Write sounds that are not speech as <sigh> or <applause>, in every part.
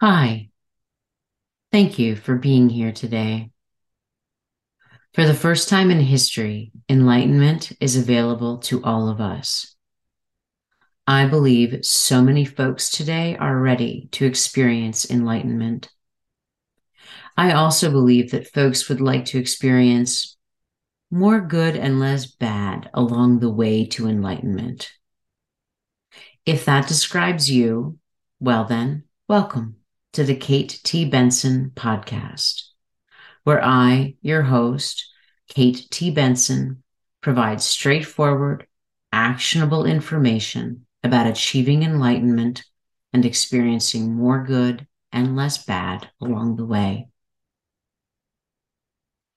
Hi. Thank you for being here today. For the first time in history, enlightenment is available to all of us. I believe so many folks today are ready to experience enlightenment. I also believe that folks would like to experience more good and less bad along the way to enlightenment. If that describes you, well, then, welcome to the Kate T. Benson podcast, where I, your host, Kate T. Benson, provide straightforward, actionable information about achieving enlightenment and experiencing more good and less bad along the way.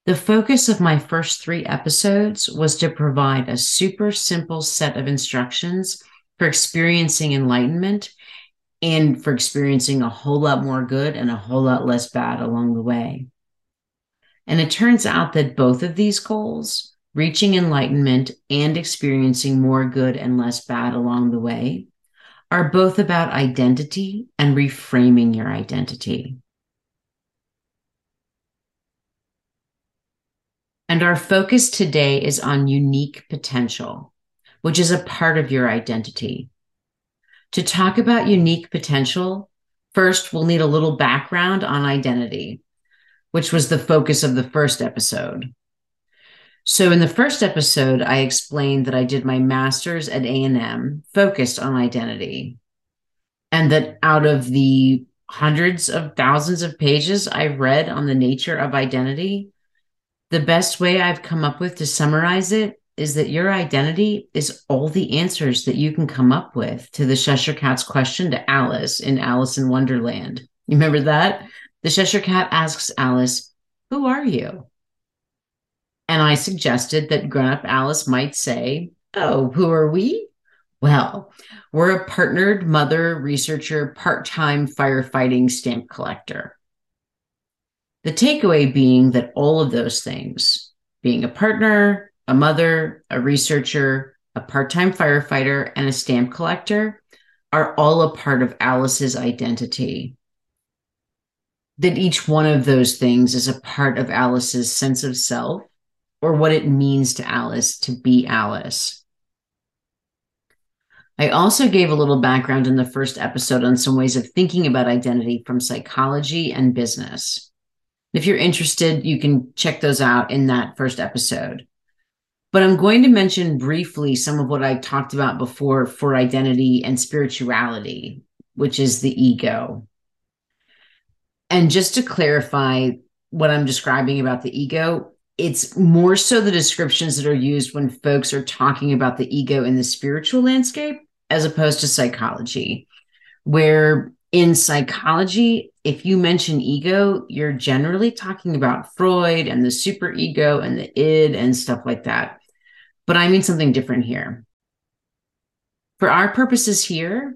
The focus of my first three episodes was to provide a super simple set of instructions for experiencing enlightenment and for experiencing a whole lot more good and a whole lot less bad along the way. And it turns out that both of these goals, reaching enlightenment and experiencing more good and less bad along the way, are both about identity and reframing your identity. And our focus today is on unique potential, which is a part of your identity. To talk about unique potential, first we'll need a little background on identity, which was the focus of the first episode. So in the first episode, I explained that I did my master's at A&M focused on identity and that out of the hundreds of thousands of pages I've read on the nature of identity, the best way I've come up with to summarize it is that your identity is all the answers that you can come up with to the Cheshire Cat's question to Alice in Alice in Wonderland. You remember that? The Cheshire Cat asks Alice, Who are you? And I suggested that grown up Alice might say, Oh, who are we? Well, we're a partnered mother researcher, part time firefighting stamp collector. The takeaway being that all of those things, being a partner, a mother, a researcher, a part time firefighter, and a stamp collector are all a part of Alice's identity. That each one of those things is a part of Alice's sense of self or what it means to Alice to be Alice. I also gave a little background in the first episode on some ways of thinking about identity from psychology and business. If you're interested, you can check those out in that first episode. But I'm going to mention briefly some of what I talked about before for identity and spirituality, which is the ego. And just to clarify what I'm describing about the ego, it's more so the descriptions that are used when folks are talking about the ego in the spiritual landscape as opposed to psychology, where in psychology, if you mention ego, you're generally talking about Freud and the superego and the id and stuff like that but I mean something different here. For our purposes here,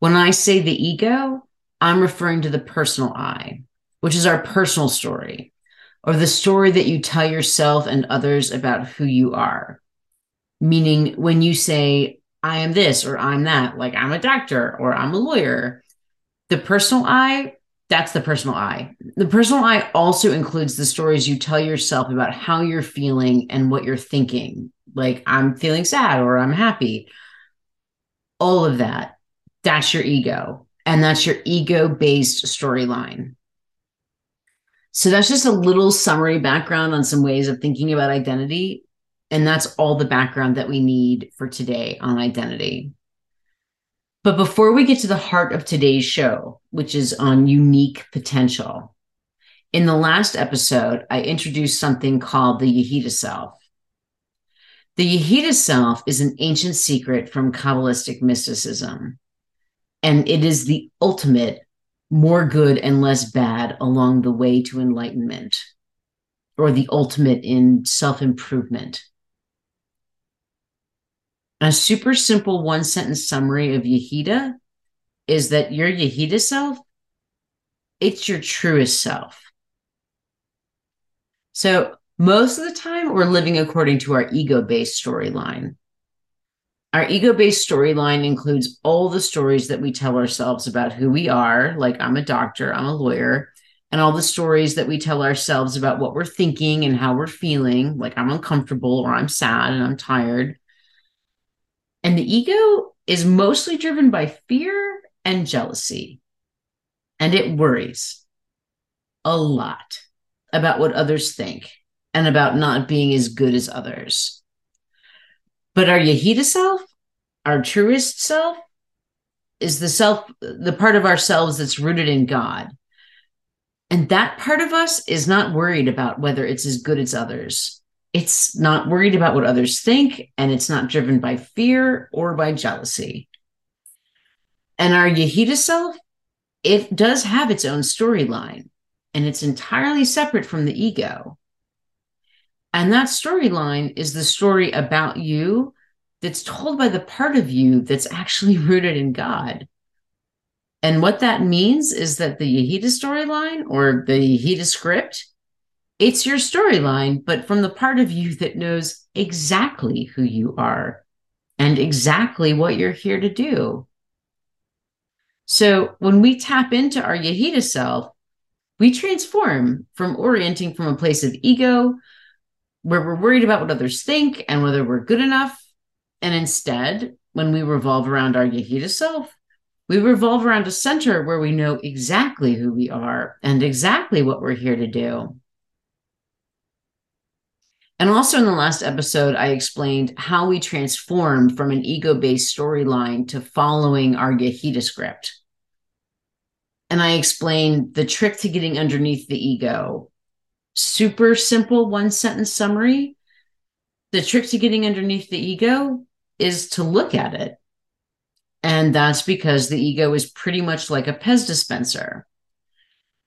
when I say the ego, I'm referring to the personal I, which is our personal story, or the story that you tell yourself and others about who you are. Meaning, when you say, I am this or I'm that, like I'm a doctor or I'm a lawyer, the personal I, that's the personal I. The personal I also includes the stories you tell yourself about how you're feeling and what you're thinking like I'm feeling sad or I'm happy. All of that, that's your ego. And that's your ego based storyline. So that's just a little summary background on some ways of thinking about identity. And that's all the background that we need for today on identity. But before we get to the heart of today's show, which is on unique potential, in the last episode, I introduced something called the Yechidah self. The Yechidah self is an ancient secret from Kabbalistic mysticism, and it is the ultimate more good and less bad along the way to enlightenment, or the ultimate in self improvement. A super simple one sentence summary of Yechidah is that your Yechidah self, it's your truest self. So most of the time, we're living according to our ego based storyline. Our ego based storyline includes all the stories that we tell ourselves about who we are, like I'm a doctor, I'm a lawyer, and all the stories that we tell ourselves about what we're thinking and how we're feeling, like I'm uncomfortable or I'm sad and I'm tired. And the ego is mostly driven by fear and jealousy, and it worries a lot about what others think and about not being as good as others. But our Yechidah self, our truest self, is the self, the part of ourselves that's rooted in God. And that part of us is not worried about whether it's as good as others. It's not worried about what others think, and it's not driven by fear or by jealousy. And our Yechidah self, it does have its own storyline, and it's entirely separate from the ego. And that storyline is the story about you that's told by the part of you that's actually <laughs> rooted in God. And what that means is that the Yechidah storyline or the Yechidah script, it's your storyline, but from the part of you that knows exactly who you are and exactly what you're here to do. So when we tap into our Yechidah self, we transform from orienting from a place of ego where we're worried about what others think and whether we're good enough. And instead, when we revolve around our Yechidah self, we revolve around a center where we know exactly who we are and exactly what we're here to do. And also in the last episode, I explained how we transformed from an ego based storyline to following our Yechidah script. And I explained the trick to getting underneath the ego super simple one sentence summary. The trick to getting underneath the ego is to look at it. And that's because the ego is pretty much like a Pez dispenser.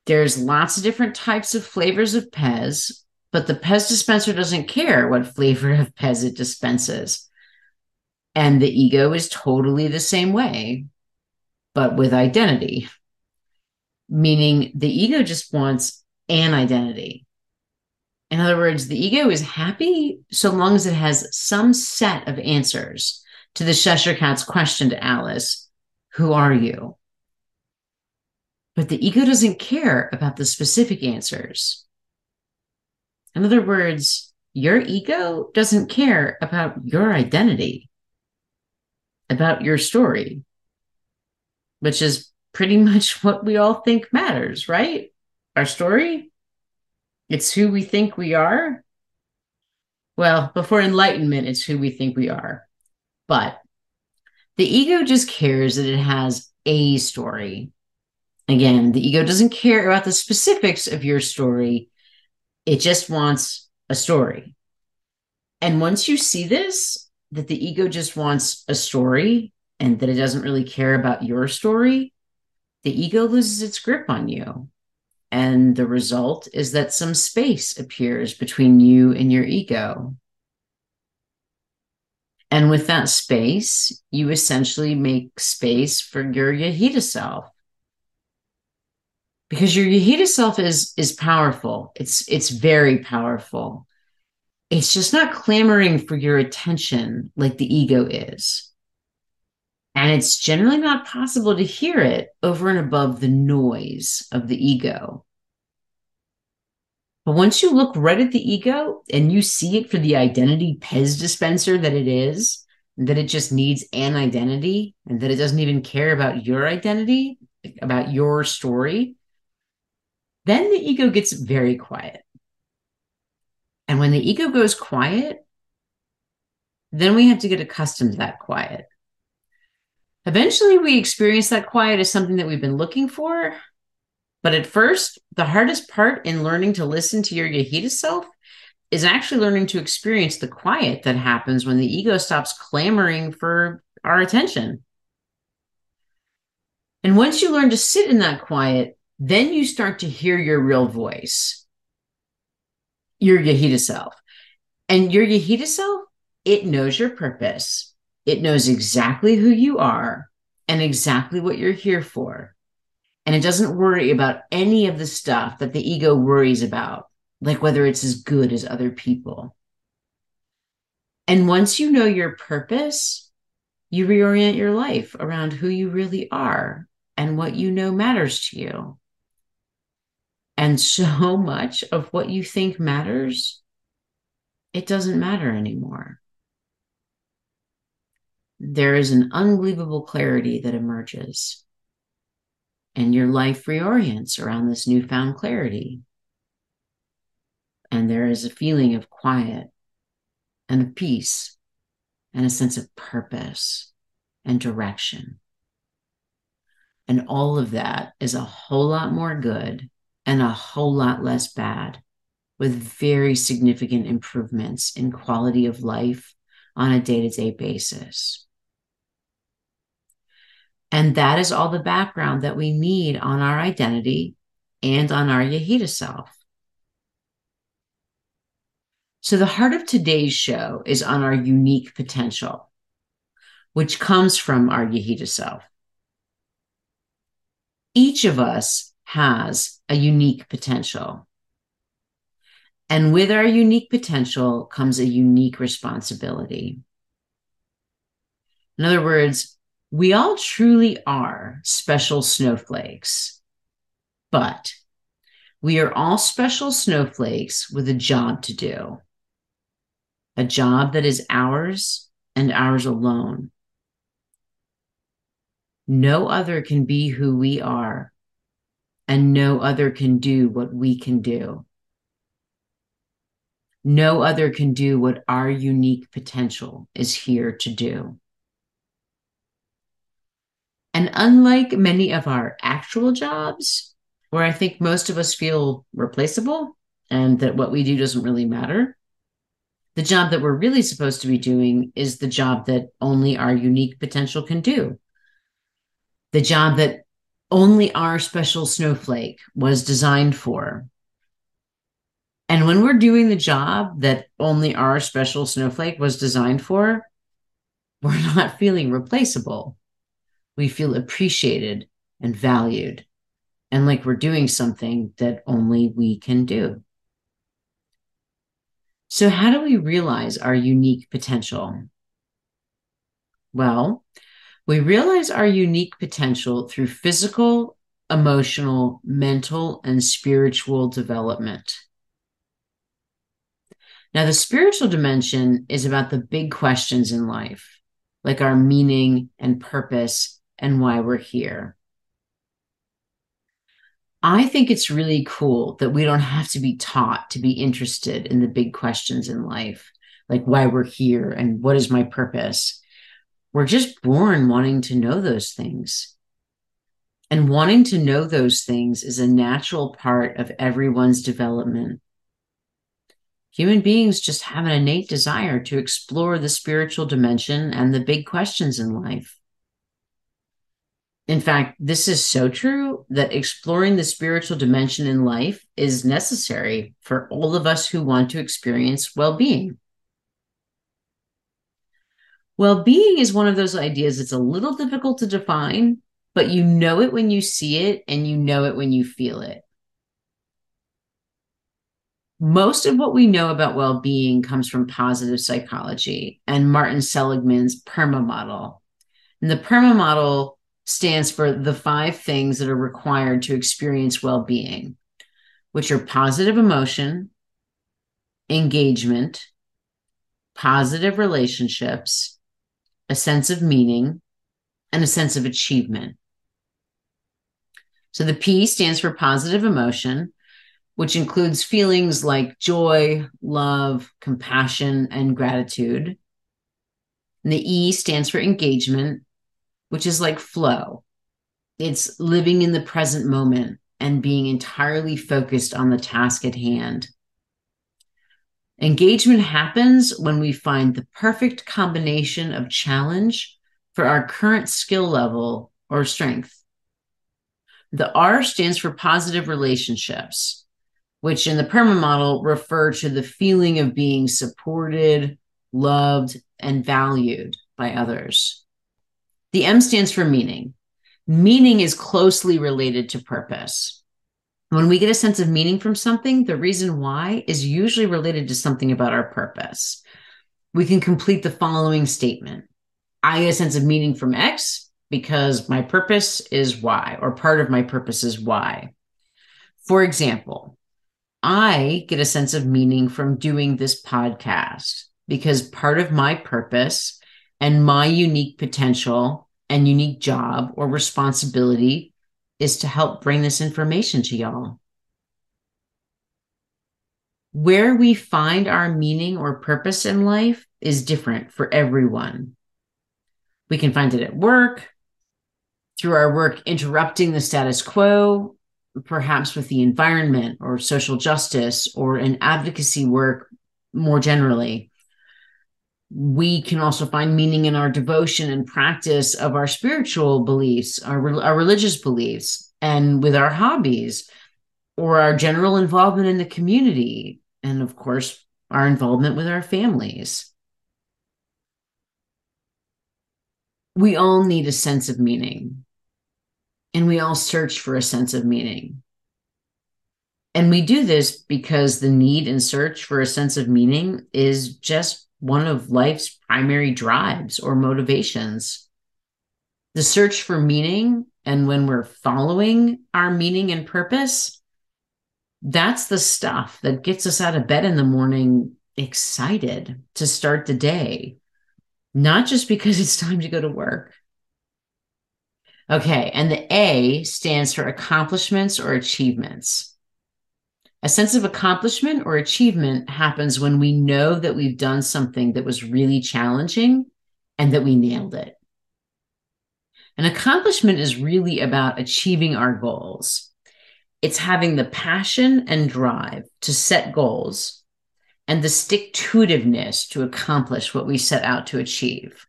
There's lots of different types of flavors of Pez, but the Pez dispenser doesn't care what flavor of Pez it dispenses. And the ego is totally the same way, but with identity, meaning the ego just wants an identity. In other words, the ego is happy so long as it has some set of answers to the Cheshire Cat's question to Alice Who are you? But the ego doesn't care about the specific answers. In other words, your ego doesn't care about your identity, about your story, which is pretty much what we all think matters, right? Our story, it's who we think we are. Well, before enlightenment, it's who we think we are. But the ego just cares that it has a story. Again, the ego doesn't care about the specifics of your story, it just wants a story. And once you see this, that the ego just wants a story and that it doesn't really care about your story, the ego loses its grip on you. And the result is that some space appears between you and your ego. And with that space, you essentially make space for your Yechidah self. Because your Yechidah self is, is powerful. It's, it's very powerful. It's just not clamoring for your attention like the ego is. And it's generally not possible to hear it over and above the noise of the ego. But once you look right at the ego and you see it for the identity Pez dispenser that it is, that it just needs an identity and that it doesn't even care about your identity, about your story, then the ego gets very quiet. And when the ego goes quiet, then we have to get accustomed to that quiet. Eventually, we experience that quiet as something that we've been looking for. But at first, the hardest part in learning to listen to your Yechidah self is actually learning to experience the quiet that happens when the ego stops clamoring for our attention. And once you learn to sit in that quiet, then you start to hear your real voice, your Yechidah self. And your Yechidah self, it knows your purpose. It knows exactly who you are and exactly what you're here for. And it doesn't worry about any of the stuff that the ego worries about, like whether it's as good as other people. And once you know your purpose, you reorient your life around who you really are and what you know matters to you. And so <laughs> much of what you think matters, it doesn't matter anymore. There is an unbelievable clarity that emerges, and your life reorients around this newfound clarity. And there is a feeling of quiet and of peace and a sense of purpose and direction. And all of that is a whole lot more good and a whole lot less bad, with very significant improvements in quality of life on a day to day basis. And that is all the background that we need on our identity and on our Yechidah self. So, the heart of today's show is on our unique potential, which comes from our Yechidah self. Each of us has a unique potential. And with our unique potential comes a unique responsibility. In other words, we all truly are special snowflakes, but we are all special snowflakes with a job to do a job that is ours and ours alone. No other can be who we are, and no other can do what we can do. No other can do what our unique potential is here to do. And unlike many of our actual jobs, where I think most of us feel replaceable and that what we do doesn't really matter, the job that we're really supposed to be doing is the job that only our unique potential can do. The job that only our special snowflake was designed for. And when we're doing the job that only our special snowflake was designed for, we're <laughs> not feeling replaceable. We feel appreciated and valued and like we're doing something that only we can do. So, how do we realize our unique potential? Well, we realize our unique potential through physical, emotional, mental, and spiritual development. Now, the spiritual dimension is about the big questions in life, like our meaning and purpose and why we're here. I think it's really cool that we don't have to be taught to be interested in the big questions in life, like why we're here and what is my purpose. We're just born wanting to know those things. And wanting to know those things is a natural part of everyone's development. Human beings just have an innate desire to explore the spiritual dimension and the big questions in life. In fact, this is so true that exploring the spiritual dimension in life is necessary for all of us who want to experience well being. Well being is one of those ideas that's a little difficult to define, but you know it when you see it and you know it when you feel it. Most of what we know about well being comes from positive psychology and Martin Seligman's PERMA model. And the PERMA model stands for the five things that are required to experience well being, which are positive emotion, engagement, positive relationships, a sense of meaning, and a sense of achievement. So the P stands for positive emotion, which includes feelings like joy, love, compassion, and gratitude. And the E stands for engagement, which is like flow. It's living in the present moment and being entirely focused on the task at hand. Engagement happens when we find the perfect combination of challenge for our current skill level or strength. The R stands for positive relationships, which in the PERMA model refer to the feeling of being supported, loved, and valued by others. The M stands for meaning. Meaning is closely related to purpose. When we get a sense of meaning from something, the reason why is usually related to something about our purpose. We can complete the following statement I get a sense of meaning from X because my purpose is Y, or part of my purpose is Y. For example, I get a sense of meaning from doing this podcast because part of my purpose and my unique potential and unique job or responsibility is to help bring this information to y'all. Where we find our meaning or purpose in life is different for everyone. We can find it at work, through our work interrupting the status quo, perhaps with the environment or social justice or an advocacy work more generally. We can also find meaning in our devotion and practice of our spiritual beliefs, our, our religious beliefs, and with our hobbies or our general involvement in the community. And of course, our involvement with our families. We all need a sense of meaning and we all search for a sense of meaning. And we do this because the need and search for a sense of meaning is just one of life's primary drives or motivations. The search for meaning, and when we're following our meaning and purpose, that's the stuff that gets us out of bed in the morning excited to start the day, not just because <laughs> it's time to go to work. Okay. And the A stands for accomplishments or achievements. A sense of accomplishment or achievement happens when we know that we've done something that was really challenging and that we nailed it. An accomplishment is really about achieving our goals. It's having the passion and drive to set goals and the stick to itiveness to accomplish what we set out to achieve.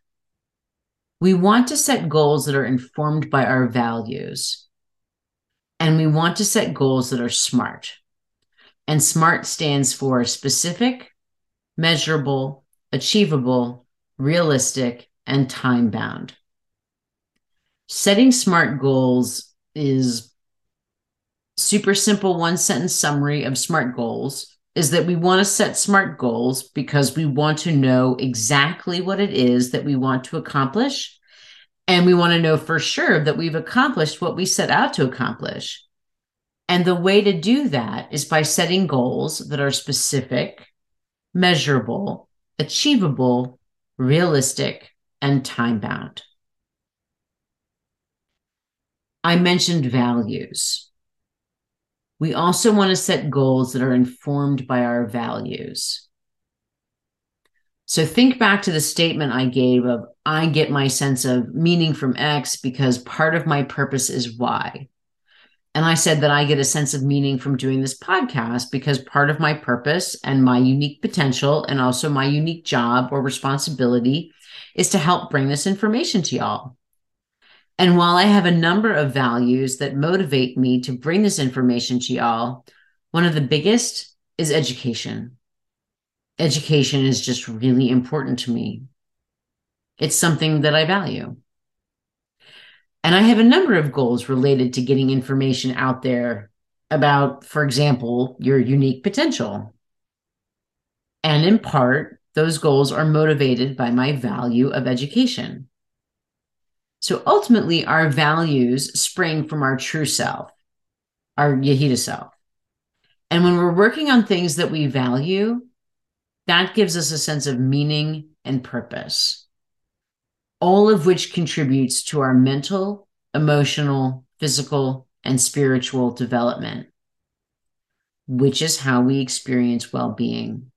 We want to set goals that are informed by our values. And we want to set goals that are smart. And SMART stands for specific, measurable, achievable, realistic, and time bound. Setting SMART goals is super simple one sentence summary of SMART goals is that we want to set SMART goals because we want to know exactly what it is that we want to accomplish. And we want to know for sure that we've accomplished what we set out to accomplish. And the way to do that is by setting goals that are specific, measurable, achievable, realistic, and time bound. I mentioned values. We also want to set goals that are informed by our values. So think back to the statement I gave of I get my sense of meaning from X because part of my purpose is Y. And I said that I get a sense of meaning from doing this podcast because part of my purpose and my unique potential and also my unique job or responsibility is to help bring this information to y'all. And while I have a number of values that motivate me to bring this information to y'all, one of the biggest is education. Education is just really important to me. It's something that I value. And I have a number of goals related to getting information out there about, for example, your unique potential. And in part, those goals are motivated by my value of education. So ultimately, our values spring from our true self, our Yechidah self. And when we're working on things that we value, that gives us a sense of meaning and purpose, all of which contributes to our mental, emotional, physical, and spiritual development, which is how we experience well being.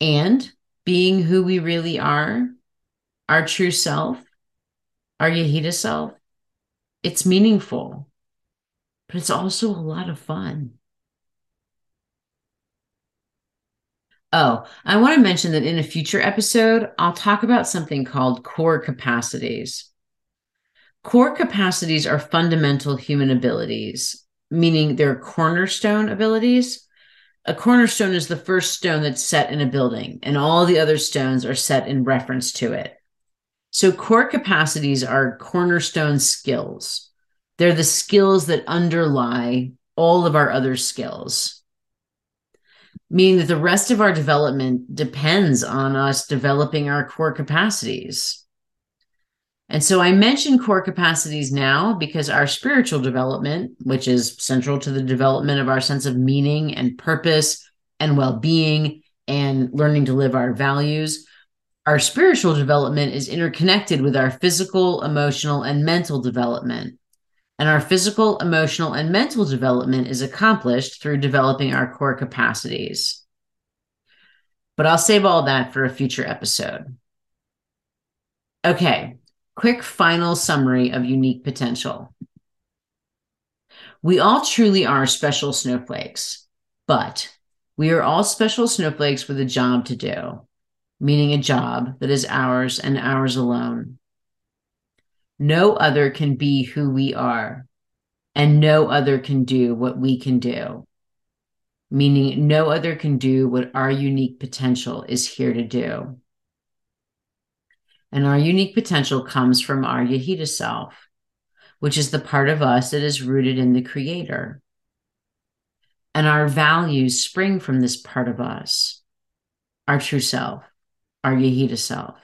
And being who we really are our true self, our Yechidah self, it's meaningful, but it's also a lot of fun. Oh, I want to mention that in a future episode, I'll talk about something called core capacities. Core capacities are fundamental human abilities, meaning they're cornerstone abilities. A cornerstone is the first stone that's set in a building, and all the other stones are set in reference to it. So, core capacities are cornerstone skills. They're the skills that underlie all of our other skills. Meaning that the rest of our development depends on us developing our core capacities. And so I mention core capacities now because our spiritual development, which is central to the development of our sense of meaning and purpose and well being and learning to live our values, our spiritual development is interconnected with our physical, emotional, and mental development. And our physical, emotional, and mental development is accomplished through developing our core capacities. But I'll save all that for a future episode. Okay, quick final summary of unique potential. We all truly are special snowflakes, but we are all special snowflakes with a job to do, meaning a job that is ours and ours alone. No other can be who we are, and no other can do what we can do. Meaning, no other can do what our unique potential is here to do. And our unique potential comes from our Yechidah self, which is the part of us that is rooted in the Creator. And our values spring from this part of us, our true self, our Yechidah self.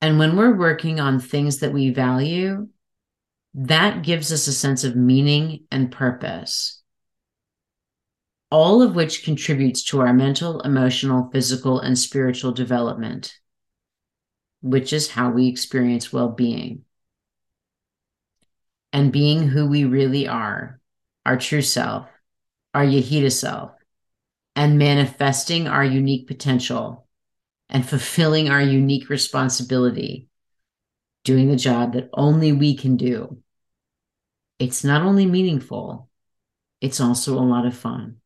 And when we're working on things that we value, that gives us a sense of meaning and purpose, all of which contributes to our mental, emotional, physical, and spiritual development, which is how we experience well being. And being who we really are, our true self, our Yechidah self, and manifesting our unique potential and fulfilling our unique responsibility, doing the job that only we can do. It's not only meaningful, it's also a lot of fun.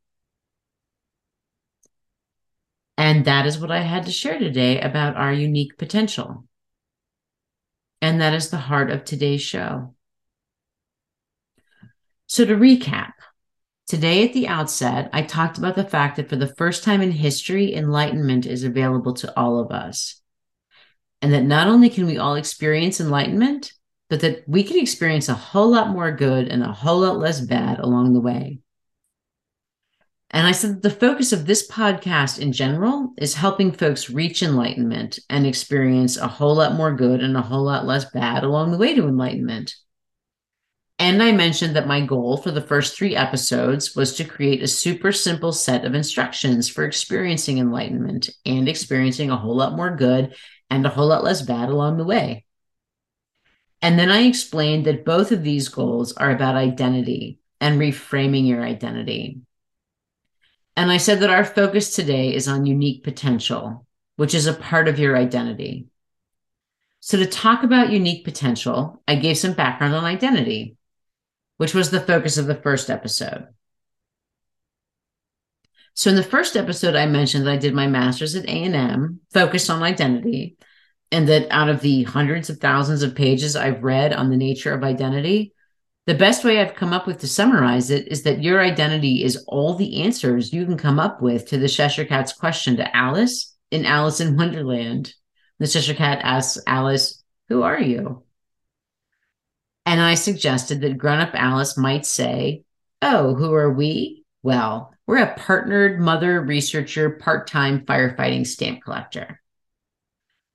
And that is what I had to share today about our unique potential. And that is the heart of today's show. So, to recap, Today, at the outset, I talked about the fact that for the first time in history, enlightenment is available to all of us. And that not only can we all experience enlightenment, but that we can experience a whole lot more good and a whole lot less bad along the way. And I said that the focus of this podcast in general is helping folks reach enlightenment and experience a whole lot more good and a whole lot less bad along the way to enlightenment. And I mentioned that my goal for the first three episodes was to create a super simple set of instructions for experiencing enlightenment and experiencing a whole lot more good and a whole lot less bad along the way. And then I explained that both of these goals are about identity and reframing your identity. And I said that our focus today is on unique potential, which is a part of your identity. So, to talk about unique potential, I gave some background on identity which was the focus of the first episode. So in the first episode, I mentioned that I did my master's at A&M, focused on identity, and that out of the hundreds of thousands of pages I've read on the nature of identity, the best way I've come up with to summarize it is that your identity is all the answers you can come up with to the Cheshire Cat's question to Alice in Alice in Wonderland. The Cheshire Cat asks Alice, Who are you? And I suggested that grown up Alice might say, Oh, who are we? Well, we're a partnered mother researcher, part time firefighting stamp collector.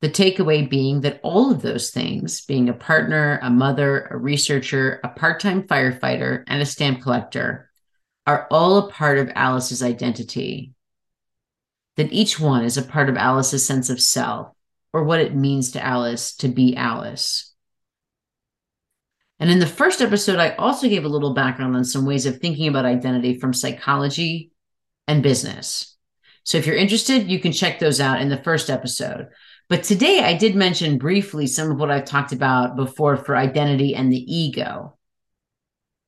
The takeaway being that all of those things, being a partner, a mother, a researcher, a part time firefighter, and a stamp collector, are all a part of Alice's identity. That each one is a part of Alice's sense of self or what it means to Alice to be Alice. And in the first episode, I also gave a little background on some ways of thinking about identity from psychology and business. So if you're interested, you can check those out in the first episode. But today I did mention briefly some of what I've talked about before for identity and the ego.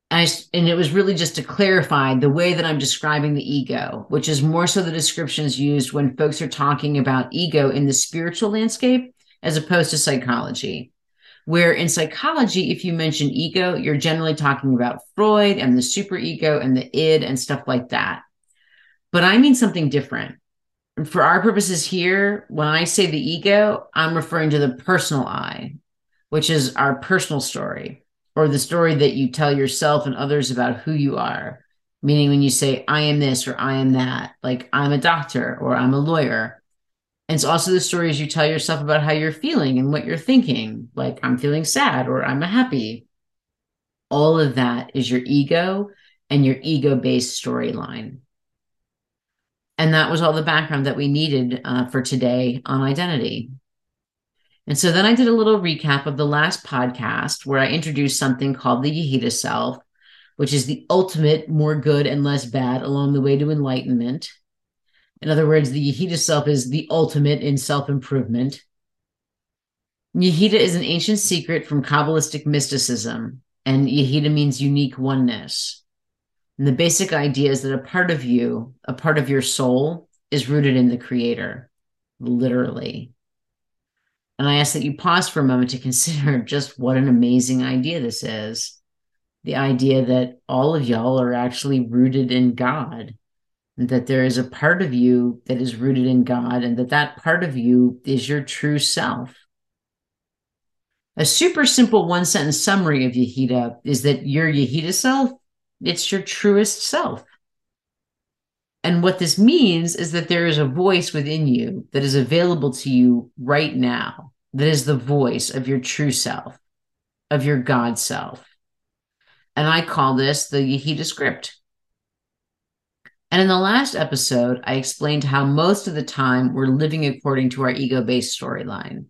And, I, and it was really just to clarify the way that I'm describing the ego, which is more so the descriptions used when folks are talking about ego in the spiritual landscape as opposed to psychology. Where in psychology, if you mention ego, you're generally talking about Freud and the superego and the id and stuff like that. But I mean something different. For our purposes here, when I say the ego, I'm referring to the personal I, which is our personal story or the story that you tell yourself and others about who you are. meaning when you say, I am this or I am that, like I'm a doctor or I'm a lawyer. And it's also the stories you tell yourself about how you're feeling and what you're thinking, like I'm feeling sad or I'm happy. All of that is your ego and your ego based storyline. And that was all the background that we needed uh, for today on identity. And so then I did a little recap of the last podcast where I introduced something called the Yechidah self, which is the ultimate more good and less bad along the way to enlightenment. In other words, the Yechidah self is the ultimate in self improvement. Yechidah is an ancient secret from Kabbalistic mysticism, and Yechidah means unique oneness. And the basic idea is that a part of you, a part of your soul, is rooted in the Creator, literally. And I ask that you pause for a moment to consider <laughs> just what an amazing idea this is. The idea that all of y'all are actually rooted in God, that there is a part of you that is rooted in God, and that that part of you is your true self. A super simple one sentence summary of Yechidah is that your Yechidah self it's your truest self. And what this means is that there is a voice within you that is available to you right now, that is the voice of your true self, of your God self. And I call this the Yechidah script. And in the last episode, I explained how most of the time we're living according to our ego based storyline.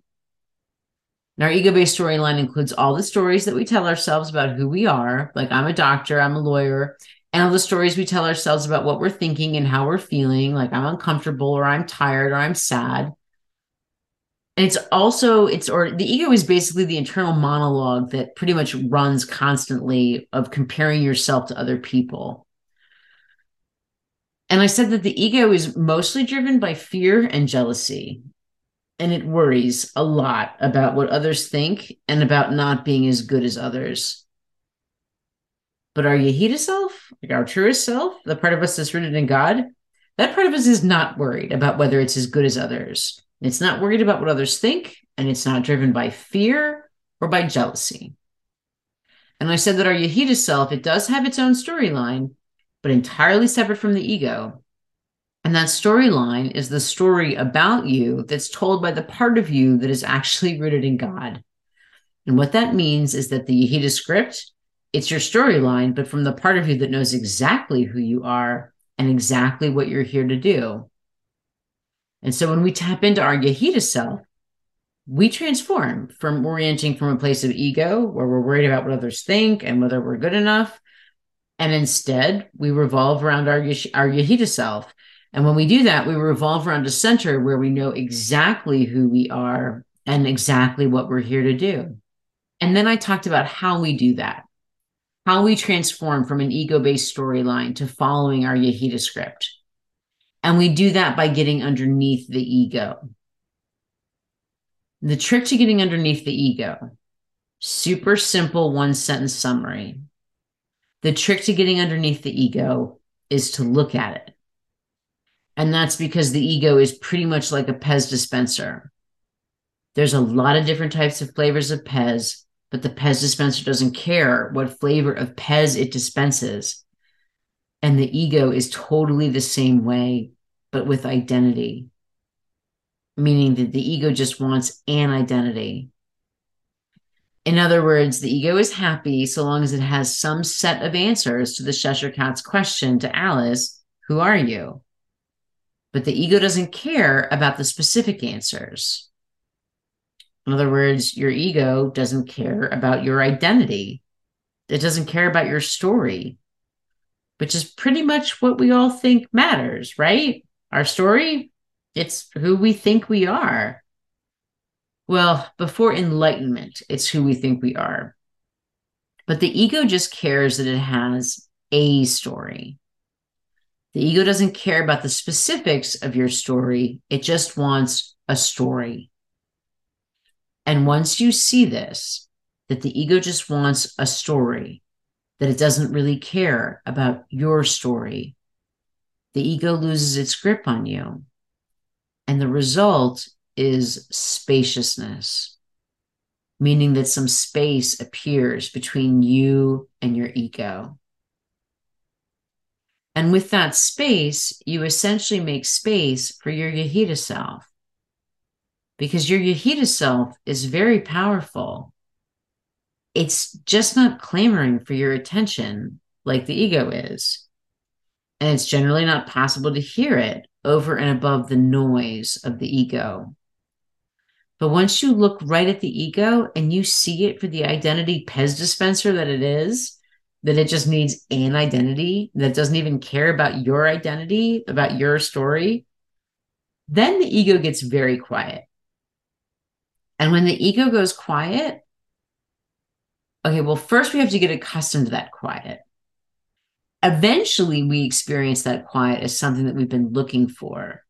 And our ego based storyline includes all the stories that we tell ourselves about who we are, like I'm a doctor, I'm a lawyer, and all the stories we tell ourselves about what we're thinking and how we're feeling, like I'm uncomfortable or I'm tired or I'm sad. And it's also it's or the ego is basically the internal monologue that pretty much runs constantly of comparing yourself to other people. And I said that the ego is mostly driven by fear and jealousy and it worries a lot about what others think and about not being as good as others. But our Yechidah self, like our truest self, the part of us that's rooted in God, that part of us is not worried about whether it's as good as others. It's not worried about what others think, and it's not driven by fear or by jealousy. And I said that our Yechidah self, it does have its own storyline, but entirely separate from the ego. And that storyline is the story about you that's told by the part of you that is actually rooted in God. And what that means is that the Yechidah script, it's your storyline, but from the part of you that knows exactly who you are and exactly what you're here to do. And so when we tap into our Yechidah self, we transform from orienting from a place of ego where we're worried about what others think and whether we're good enough. And instead, we revolve around our, our self and when we do that, we revolve around a center where we know exactly who we are and exactly what we're here to do. And then I talked about how we do that, how we transform from an ego based storyline to following our Yechidah script. And we do that by getting underneath the ego. The trick to getting underneath the ego, super simple one sentence summary. The trick to getting underneath the ego is to look at it and that's because the ego is pretty much like a Pez dispenser. There's a lot of different types of flavors of Pez, but the Pez dispenser doesn't care what flavor of Pez it dispenses. And the ego is totally the same way, but with identity, meaning that the ego just wants an identity. In other words, the ego is happy so long as it has some set of answers to the Cheshire Cat's question to Alice Who are you? but the ego doesn't care about the specific answers. In other words, your ego doesn't care about your identity. It doesn't care about your story, which is pretty much what we all think matters, right? Our story, it's who we think we are. Well, before enlightenment, it's who we think we are. But the ego just cares that it has a story. The ego doesn't care about the specifics of your story, it just wants a story. And once you see this, that the ego just wants a story, that it doesn't really care about your story, the ego loses its grip on you. And the result is spaciousness, meaning that some space appears between you and your ego. And with that space, you essentially make space for your Yechidah self. Because your Yechidah self is very powerful. It's just not clamoring for your attention like the ego is. And it's generally not possible to hear it over and above the noise of the ego. But once you look right at the ego and you see it for the identity Pez dispenser that it is, that it just needs an identity that doesn't even care about your identity, about your story, then the ego gets very quiet. And when the ego goes quiet, okay, well, first we have to get accustomed to that quiet. Eventually, we experience that quiet as something that we've been looking for.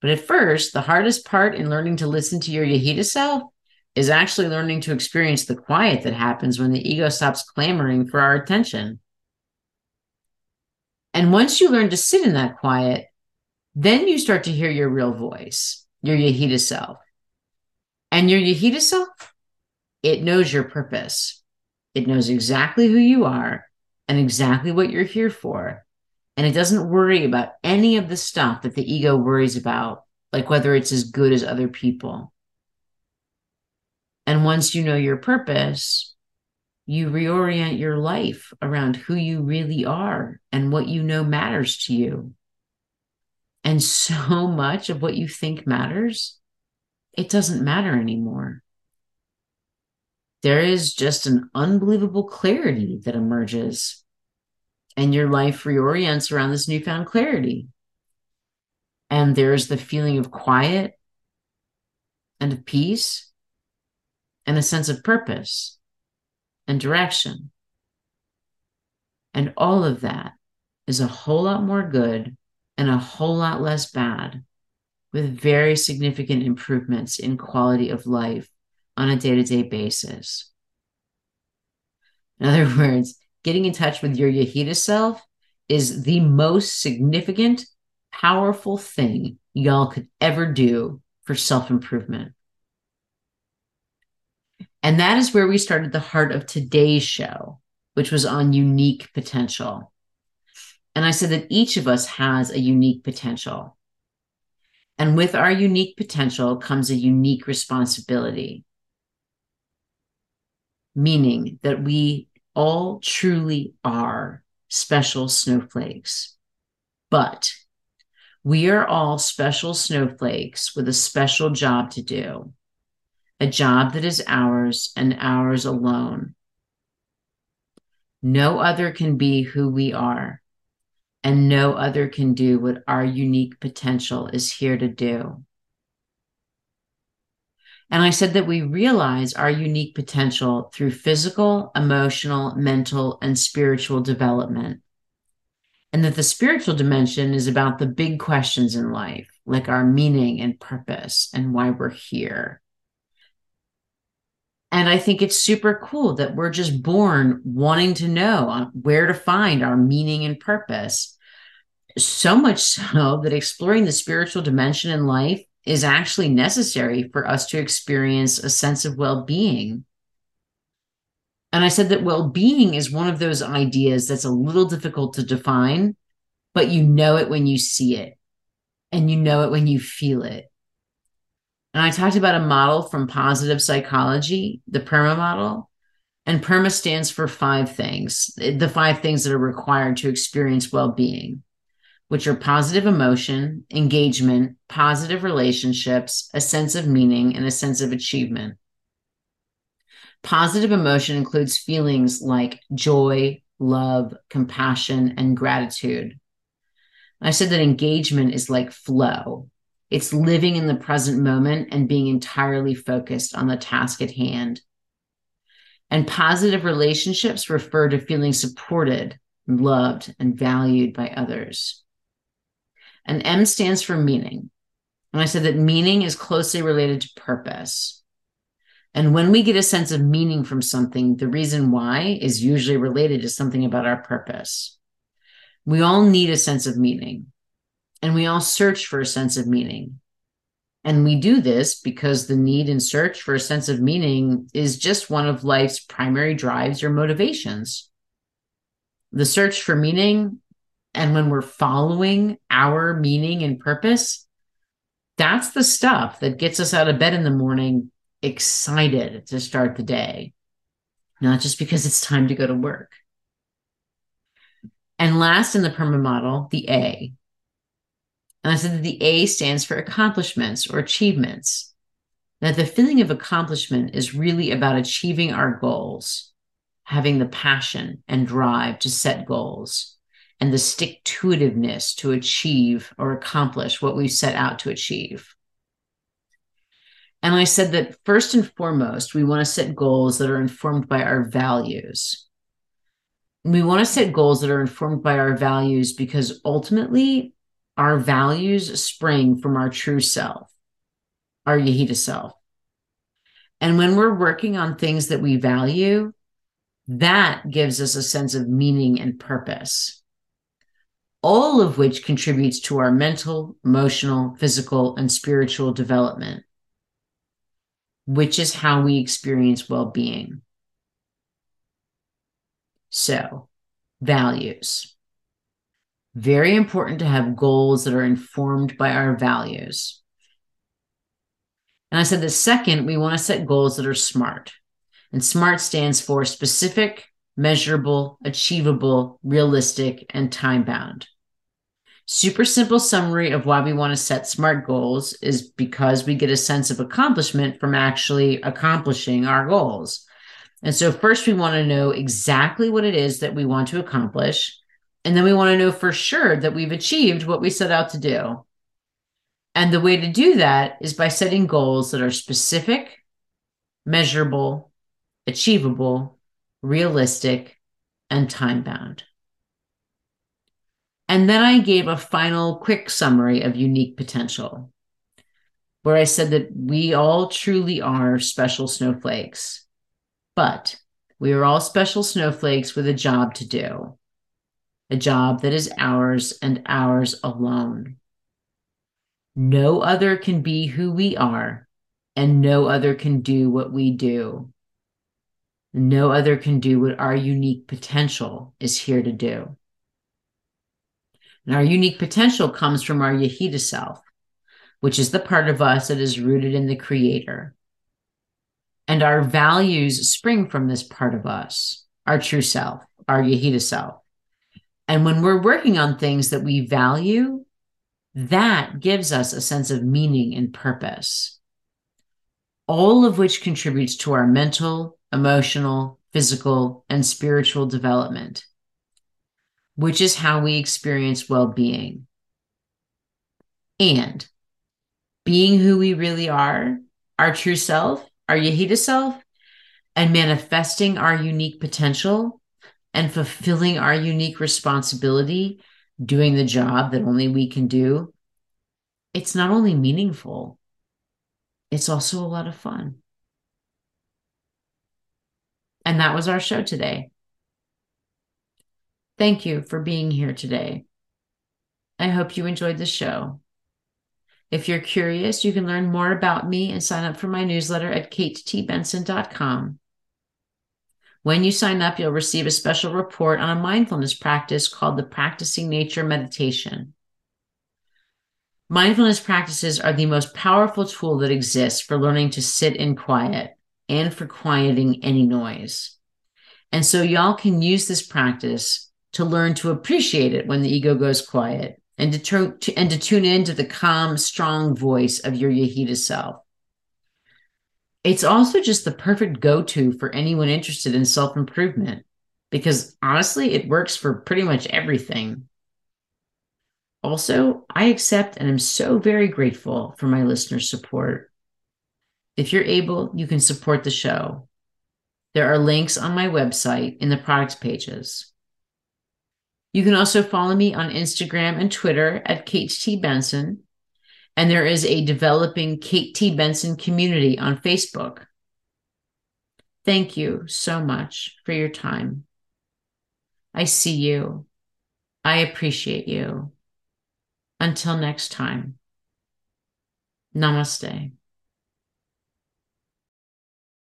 But at first, the hardest part in learning to listen to your Yechidah self is actually learning to experience the quiet that happens when the ego stops clamoring for our attention. And once you learn to sit in that quiet, then you start to hear your real voice, your Yechidah self. And your Yechidah self, it knows your purpose. It knows exactly who you are and exactly what you're here for. And it doesn't worry about any of the stuff that the ego worries about, like whether it's as good as other people. And once you know your purpose, you reorient your life around who you really are and what you know matters to you. And so <laughs> much of what you think matters, it doesn't matter anymore. There is just an unbelievable clarity that emerges, and your life reorients around this newfound clarity. And there's the feeling of quiet and of peace and a sense of purpose and direction. And all of that is a whole lot more good and a whole lot less bad, with very significant improvements in quality of life on a day to day basis. In other <laughs> words, getting in touch with your Yechidah self is the most significant, powerful thing y'all could ever do for self improvement. And that is where we started the heart of today's show, which was on unique potential. And I said that each of us has a unique potential. And with our unique potential comes a unique responsibility, meaning that we all truly are special snowflakes. But we are all special snowflakes with a special job to do a job that is ours and ours alone. No other can be who we are, and no other can do what our unique potential is here to do. And I said that we realize our unique potential through physical, emotional, mental, and spiritual development. And that the spiritual dimension is about the big questions in life, like our meaning and purpose and why we're here. And I think it's super cool that we're just born wanting to know where to find our meaning and purpose. So much so <laughs> that exploring the spiritual dimension in life is actually necessary for us to experience a sense of well being. And I said that well being is one of those ideas that's a little difficult to define, but you know it when you see it and you know it when you feel it. And I talked about a model from positive psychology, the PERMA model. And PERMA stands for five things the five things that are required to experience well being, which are positive emotion, engagement, positive relationships, a sense of meaning, and a sense of achievement. Positive emotion includes feelings like joy, love, compassion, and gratitude. I said that engagement is like flow. It's living in the present moment and being entirely focused on the task at hand. And positive relationships refer to feeling supported, loved, and valued by others. And M stands for meaning. And I said that meaning is closely related to purpose. And when we get a sense of meaning from something, the reason why is usually related to something about our purpose. We all need a sense of meaning and we all search for a sense of meaning. And we do this because the need and search for a sense of meaning is just one of life's primary drives or motivations. The search for meaning and when we're following our meaning and purpose, that's the stuff that gets us out of bed in the morning excited to start the day, not just because it's time to go to work. And last in the PERMA model, the A. And I said that the A stands for accomplishments or achievements. That the feeling of accomplishment is really about achieving our goals, having the passion and drive to set goals, and the stick to itiveness to achieve or accomplish what we set out to achieve. And I said that first and foremost, we want to set goals that are informed by our values. We want to set goals that are informed by our values because ultimately our values spring from our true self, our Yechidah self. And when we're working on things that we value, that gives us a sense of meaning and purpose all of which contributes to our mental, emotional, physical, and spiritual development, which is how we experience well being. So, values. Very important to have goals that are informed by our values. And I said the second, we want to set goals that are SMART. And SMART stands for specific, measurable, achievable, realistic, and time bound. Super simple summary of why we want to set SMART goals is because we get a sense of accomplishment from actually accomplishing our goals. And so, first, we want to know exactly what it is that we want to accomplish. And then we want to know for sure that we've achieved what we set out to do. And the way to do that is by setting goals that are specific, measurable, achievable, realistic, and time bound. And then I gave a final quick summary of unique potential, where I said that we all truly are special snowflakes, but we are all special snowflakes with a job to do, a job that is ours and ours alone. No other can be who we are, and no other can do what we do. No other can do what our unique potential is here to do. And our unique potential comes from our Yechidah self, which is the part of us that is rooted in the Creator. And our values spring from this part of us, our true self, our Yechidah self. And when we're working on things that we value, that gives us a sense of meaning and purpose, all of which contributes to our mental, emotional, physical, and spiritual development, which is how we experience well being. And being who we really are, our true self, our Yechidah self, and manifesting our unique potential and fulfilling our unique responsibility, doing the job that only we can do, it's not only meaningful, it's also a lot of fun. And that was our show today. Thank you for being here today. I hope you enjoyed the show. If you're curious, you can learn more about me and sign up for my newsletter at katetbenson.com. When you sign up, you'll receive a special report on a mindfulness practice called the Practicing Nature Meditation. Mindfulness practices are the most powerful tool that exists for learning to sit in quiet and for quieting any noise. And so, y'all can use this practice to learn to appreciate it when the ego goes quiet and to, to, and to tune into the calm, strong voice of your Yechidah self. It's also just the perfect go to for anyone interested in self improvement because honestly, it works for pretty much everything. Also, I accept and am so very grateful for my listeners' support. If you're able, you can support the show. There are links on my website in the products pages. You can also follow me on Instagram and Twitter at Kate T. Benson. And there is a developing Kate T. Benson community on Facebook. Thank you so much for your time. I see you. I appreciate you. Until next time, namaste.